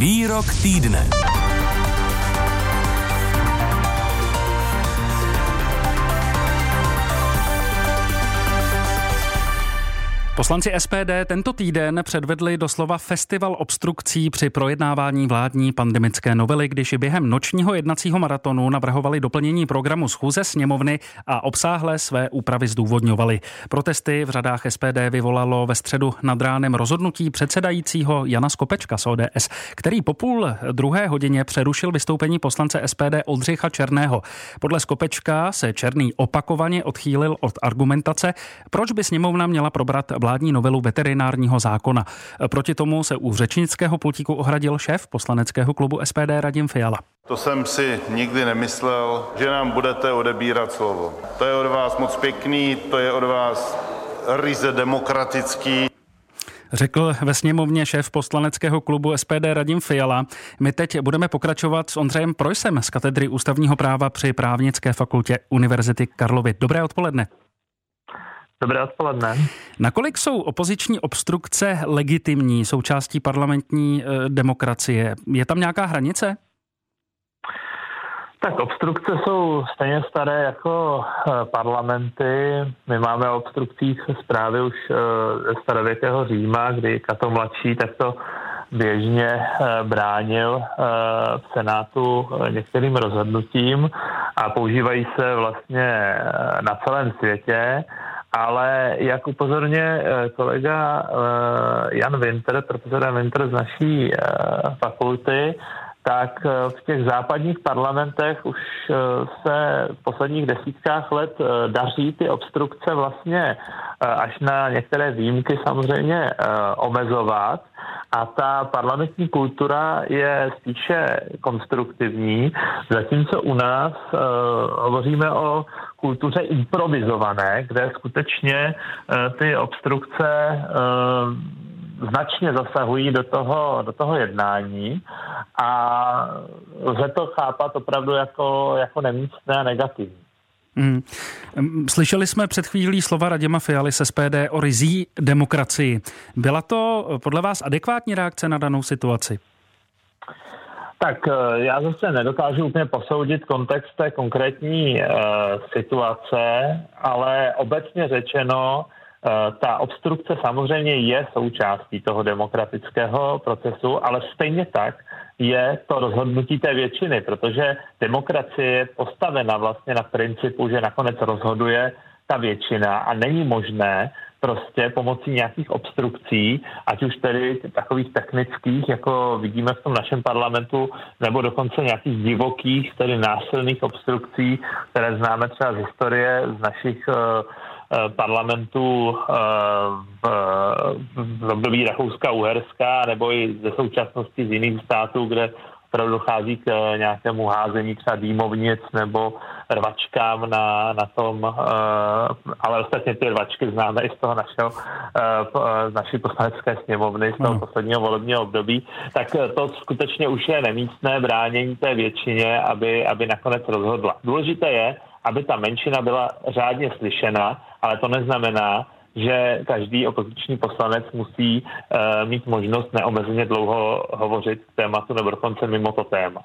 Výrok týdne. Poslanci SPD tento týden předvedli doslova festival obstrukcí při projednávání vládní pandemické novely, když během nočního jednacího maratonu navrhovali doplnění programu schůze sněmovny a obsáhlé své úpravy zdůvodňovali. Protesty v řadách SPD vyvolalo ve středu nad ránem rozhodnutí předsedajícího Jana Skopečka z ODS, který po půl druhé hodině přerušil vystoupení poslance SPD Oldřicha Černého. Podle Skopečka se Černý opakovaně odchýlil od argumentace, proč by sněmovna měla probrat vládní novelu veterinárního zákona. Proti tomu se u řečnického pultíku ohradil šéf poslaneckého klubu SPD Radim Fiala. To jsem si nikdy nemyslel, že nám budete odebírat slovo. To je od vás moc pěkný, to je od vás ryze demokratický. Řekl ve sněmovně šéf poslaneckého klubu SPD Radim Fiala. My teď budeme pokračovat s Ondřejem Projsem z katedry ústavního práva při právnické fakultě Univerzity Karlovy. Dobré odpoledne. Dobré odpoledne. Nakolik jsou opoziční obstrukce legitimní součástí parlamentní e, demokracie? Je tam nějaká hranice? Tak obstrukce jsou stejně staré jako e, parlamenty. My máme o obstrukcích zprávy už e, ze starověkého Říma, kdy Kato mladší tak to běžně bránil v Senátu některým rozhodnutím a používají se vlastně na celém světě ale jak upozorně eh, kolega eh, Jan Winter, profesor Winter z naší eh, fakulty, tak v těch západních parlamentech už se v posledních desítkách let daří ty obstrukce vlastně až na některé výjimky samozřejmě omezovat. A ta parlamentní kultura je spíše konstruktivní, zatímco u nás hovoříme o kultuře improvizované, kde skutečně eh, ty obstrukce eh, značně zasahují do toho, do toho jednání a lze to chápat opravdu jako, jako nemístné a negativní. Hmm. Slyšeli jsme před chvílí slova Raděma Fialy z SPD o rizí demokracii. Byla to podle vás adekvátní reakce na danou situaci? Tak eh, já zase nedokážu úplně posoudit kontext té konkrétní uh, situace, ale obecně řečeno, ta obstrukce samozřejmě je součástí toho demokratického procesu, ale stejně tak je to rozhodnutí té většiny, protože demokracie je postavena vlastně na principu, že nakonec rozhoduje ta většina a není možné prostě pomocí nějakých obstrukcí, ať už tedy takových technických, jako vidíme v tom našem parlamentu, nebo dokonce nějakých divokých, tedy násilných obstrukcí, které známe třeba z historie z našich uh, parlamentů uh, v, období Rakouska-Uherska nebo i ze současnosti z jiných států, kde opravdu dochází k eh, nějakému házení třeba dýmovnic nebo rvačkám na, na tom, ale ostatně ty rvačky známe i z toho našeho, z naší poslanecké sněmovny, z toho posledního volebního období, tak to skutečně už je nemístné bránění té většině, aby, aby nakonec rozhodla. Důležité je, aby ta menšina byla řádně slyšena, ale to neznamená, že každý opoziční poslanec musí uh, mít možnost neomezeně dlouho hovořit k tématu nebo dokonce mimo to téma.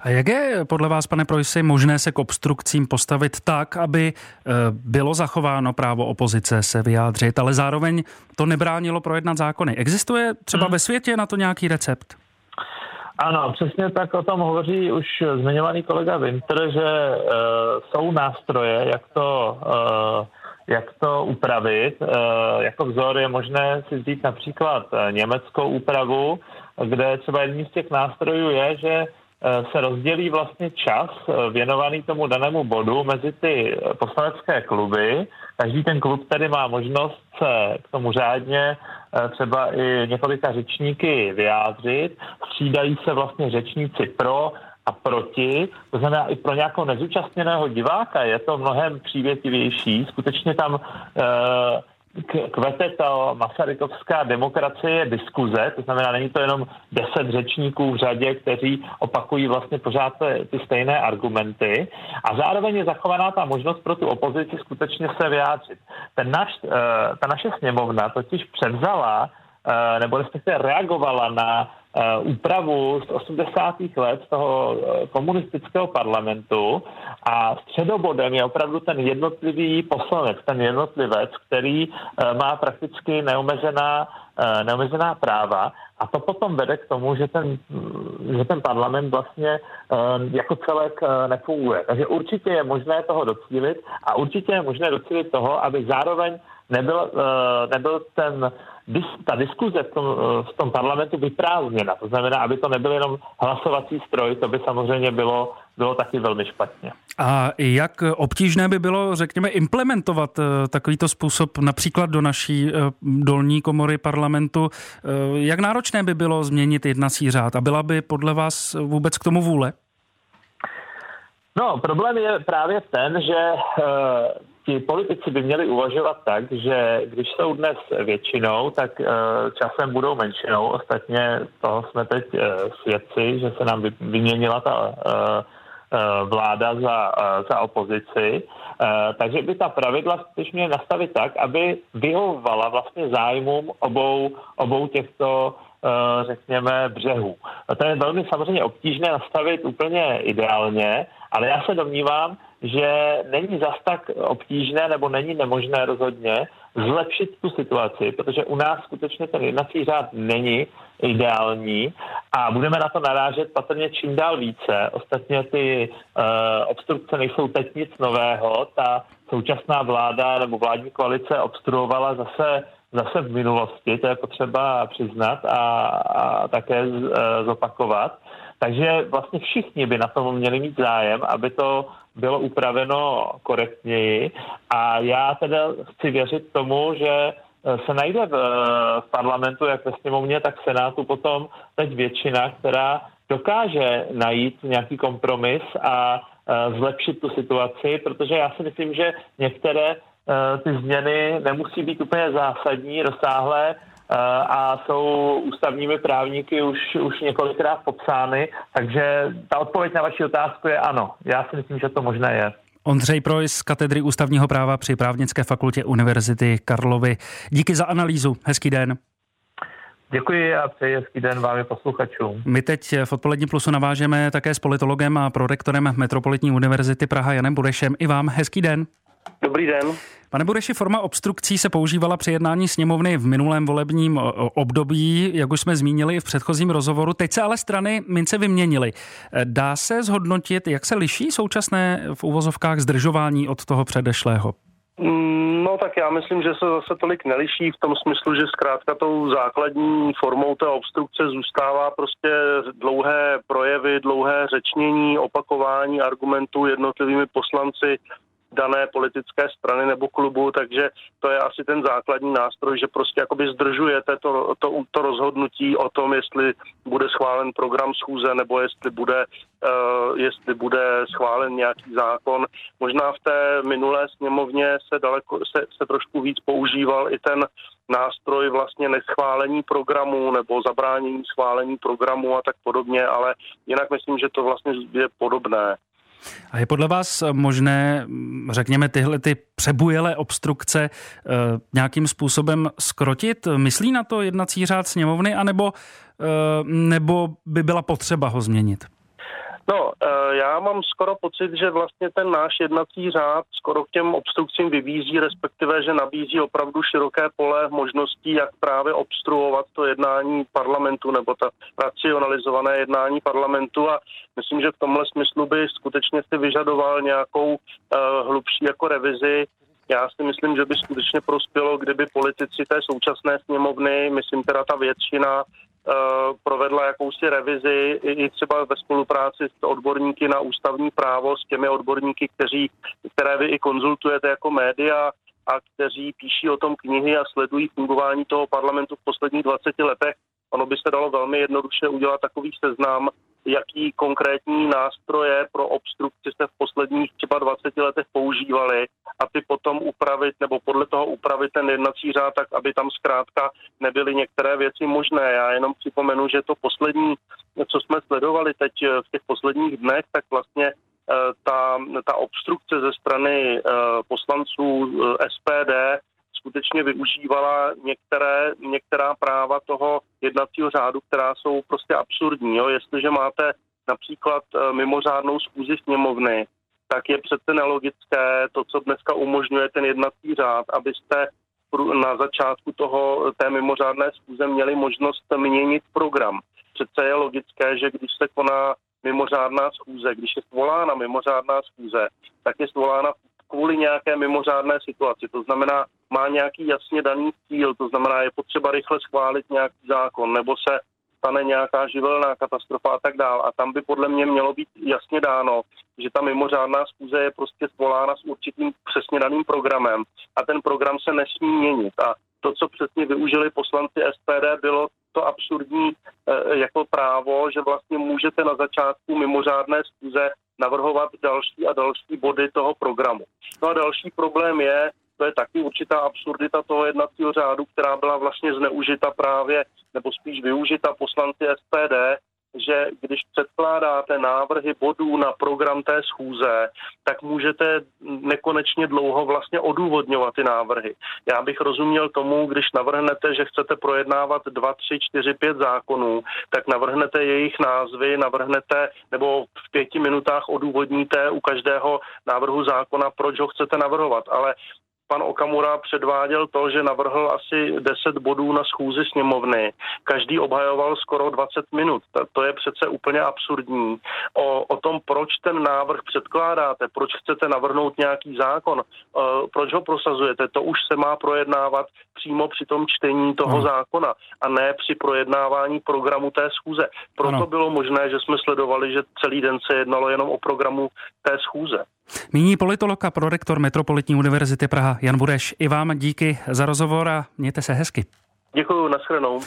A jak je podle vás, pane Projsi, možné se k obstrukcím postavit tak, aby uh, bylo zachováno právo opozice se vyjádřit, ale zároveň to nebránilo projednat zákony? Existuje třeba hmm. ve světě na to nějaký recept? Ano, přesně tak o tom hovoří už zmiňovaný kolega Winter, že uh, jsou nástroje, jak to uh, jak to upravit. Eh, jako vzor je možné si vzít například německou úpravu, kde třeba jedním z těch nástrojů je, že se rozdělí vlastně čas věnovaný tomu danému bodu mezi ty poslanecké kluby. Každý ten klub tedy má možnost se k tomu řádně třeba i několika řečníky vyjádřit. Střídají se vlastně řečníci pro a proti, to znamená i pro nějakou nezúčastněného diváka je to mnohem přívětivější. Skutečně tam e, kvete ta masarykovská demokracie diskuze, to znamená, není to jenom deset řečníků v řadě, kteří opakují vlastně pořád ty stejné argumenty a zároveň je zachovaná ta možnost pro tu opozici skutečně se vyjádřit. Ten naš, e, ta naše sněmovna totiž převzala e, nebo respektive reagovala na úpravu z 80. let toho komunistického parlamentu a středobodem je opravdu ten jednotlivý poslanec, ten jednotlivec, který má prakticky neomezená Eh, neomezená práva a to potom vede k tomu, že ten, že ten parlament vlastně eh, jako celek eh, nefunguje. Takže určitě je možné toho docílit a určitě je možné docílit toho, aby zároveň nebyl, nebyl ten, ta diskuze v tom, v tom parlamentu vyprázdněna. To znamená, aby to nebyl jenom hlasovací stroj, to by samozřejmě bylo bylo taky velmi špatně. A jak obtížné by bylo, řekněme, implementovat eh, takovýto způsob například do naší eh, dolní komory parlamentu? Eh, jak náročné by bylo změnit jednací řád? A byla by podle vás vůbec k tomu vůle? No, problém je právě ten, že ti politici by měli uvažovat tak, že když jsou dnes většinou, tak časem budou menšinou. Ostatně toho jsme teď svědci, že se nám vyměnila ta Eh, vláda za, eh, za opozici. Eh, takže by ta pravidla spíš měly nastavit tak, aby vyhovovala vlastně zájmům obou, obou těchto řekněme, břehů. To je velmi samozřejmě obtížné nastavit úplně ideálně, ale já se domnívám, že není zas tak obtížné nebo není nemožné rozhodně zlepšit tu situaci, protože u nás skutečně ten jednací řád není ideální a budeme na to narážet patrně čím dál více. Ostatně ty uh, obstrukce nejsou teď nic nového. Ta současná vláda nebo vládní koalice obstruovala zase zase v minulosti, to je potřeba přiznat a, a také z, uh, zopakovat. Takže vlastně všichni by na tom měli mít zájem, aby to bylo upraveno korektněji. A já teda chci věřit tomu, že eh, se najde v, v parlamentu, jak ve sněmovně, tak v Senátu potom teď většina, která dokáže najít nějaký kompromis a eh, zlepšit tu situaci, protože já si myslím, že některé eh, ty změny nemusí být úplně zásadní, rozsáhlé, a jsou ústavními právníky už, už několikrát popsány, takže ta odpověď na vaši otázku je ano. Já si myslím, že to možné je. Ondřej Projs z katedry ústavního práva při právnické fakultě Univerzity Karlovy. Díky za analýzu. Hezký den. Děkuji a přeji hezký den vám i posluchačům. My teď v odpolední plusu navážeme také s politologem a prorektorem Metropolitní univerzity Praha Janem Burešem. I vám hezký den. Dobrý den. Pane Bureši, forma obstrukcí se používala při jednání sněmovny v minulém volebním období, jak už jsme zmínili i v předchozím rozhovoru. Teď se ale strany mince vyměnily. Dá se zhodnotit, jak se liší současné v úvozovkách zdržování od toho předešlého? Mm, no tak já myslím, že se zase tolik neliší v tom smyslu, že zkrátka tou základní formou té obstrukce zůstává prostě dlouhé projevy, dlouhé řečnění, opakování argumentů jednotlivými poslanci dané politické strany nebo klubu, takže to je asi ten základní nástroj, že prostě jakoby zdržujete to, to, to rozhodnutí o tom, jestli bude schválen program schůze nebo jestli bude, uh, jestli bude schválen nějaký zákon. Možná v té minulé sněmovně se, daleko, se, se trošku víc používal i ten nástroj vlastně neschválení programu nebo zabránění schválení programu a tak podobně, ale jinak myslím, že to vlastně je podobné. A je podle vás možné, řekněme, tyhle ty přebujelé obstrukce eh, nějakým způsobem skrotit? Myslí na to jednací řád sněmovny, anebo, eh, nebo by byla potřeba ho změnit? No, eh, já mám skoro pocit, že vlastně ten náš jednací řád skoro k těm obstrukcím vybízí, respektive, že nabízí opravdu široké pole možností, jak právě obstruovat to jednání parlamentu nebo ta racionalizované jednání parlamentu. A myslím, že v tomhle smyslu by skutečně si vyžadoval nějakou uh, hlubší jako revizi. Já si myslím, že by skutečně prospělo, kdyby politici té současné sněmovny, myslím teda ta většina, provedla jakousi revizi i třeba ve spolupráci s odborníky na ústavní právo, s těmi odborníky, kteří, které vy i konzultujete jako média a kteří píší o tom knihy a sledují fungování toho parlamentu v posledních 20 letech. Ono by se dalo velmi jednoduše udělat takový seznam jaký konkrétní nástroje pro obstrukci se v posledních třeba 20 letech používaly a ty potom upravit nebo podle toho upravit ten jednací řád tak, aby tam zkrátka nebyly některé věci možné. Já jenom připomenu, že to poslední, co jsme sledovali teď v těch posledních dnech, tak vlastně eh, ta, ta obstrukce ze strany eh, poslanců eh, SPD skutečně využívala některé, některá práva toho jednacího řádu, která jsou prostě absurdní. Jo? Jestliže máte například eh, mimořádnou schůzi sněmovny, tak je přece nelogické to, co dneska umožňuje ten jednací řád, abyste na začátku toho, té mimořádné schůze měli možnost měnit program. Přece je logické, že když se koná mimořádná schůze, když je svolána mimořádná schůze, tak je svolána kvůli nějaké mimořádné situaci. To znamená, má nějaký jasně daný cíl, to znamená, je potřeba rychle schválit nějaký zákon, nebo se stane nějaká živelná katastrofa a tak dál. A tam by podle mě mělo být jasně dáno, že ta mimořádná schůze je prostě svolána s určitým přesně daným programem a ten program se nesmí měnit. A to, co přesně využili poslanci SPD, bylo to absurdní e, jako právo, že vlastně můžete na začátku mimořádné schůze navrhovat další a další body toho programu. No a další problém je, to je taky určitá absurdita toho jednacího řádu, která byla vlastně zneužita právě, nebo spíš využita poslanci SPD, že když předkládáte návrhy bodů na program té schůze, tak můžete nekonečně dlouho vlastně odůvodňovat ty návrhy. Já bych rozuměl tomu, když navrhnete, že chcete projednávat 2, 3, 4, 5 zákonů, tak navrhnete jejich názvy, navrhnete nebo v pěti minutách odůvodníte u každého návrhu zákona, proč ho chcete navrhovat. Ale pan Okamura předváděl to, že navrhl asi 10 bodů na schůzi sněmovny. Každý obhajoval skoro 20 minut. To je přece úplně absurdní. O, o tom, proč ten návrh předkládáte, proč chcete navrhnout nějaký zákon, uh, proč ho prosazujete, to už se má projednávat přímo při tom čtení toho ano. zákona a ne při projednávání programu té schůze. Proto ano. bylo možné, že jsme sledovali, že celý den se jednalo jenom o programu té schůze. Nyní politolog a prorektor Metropolitní univerzity Praha Jan Bureš. I vám díky za rozhovor a mějte se hezky. Děkuji, nashledanou.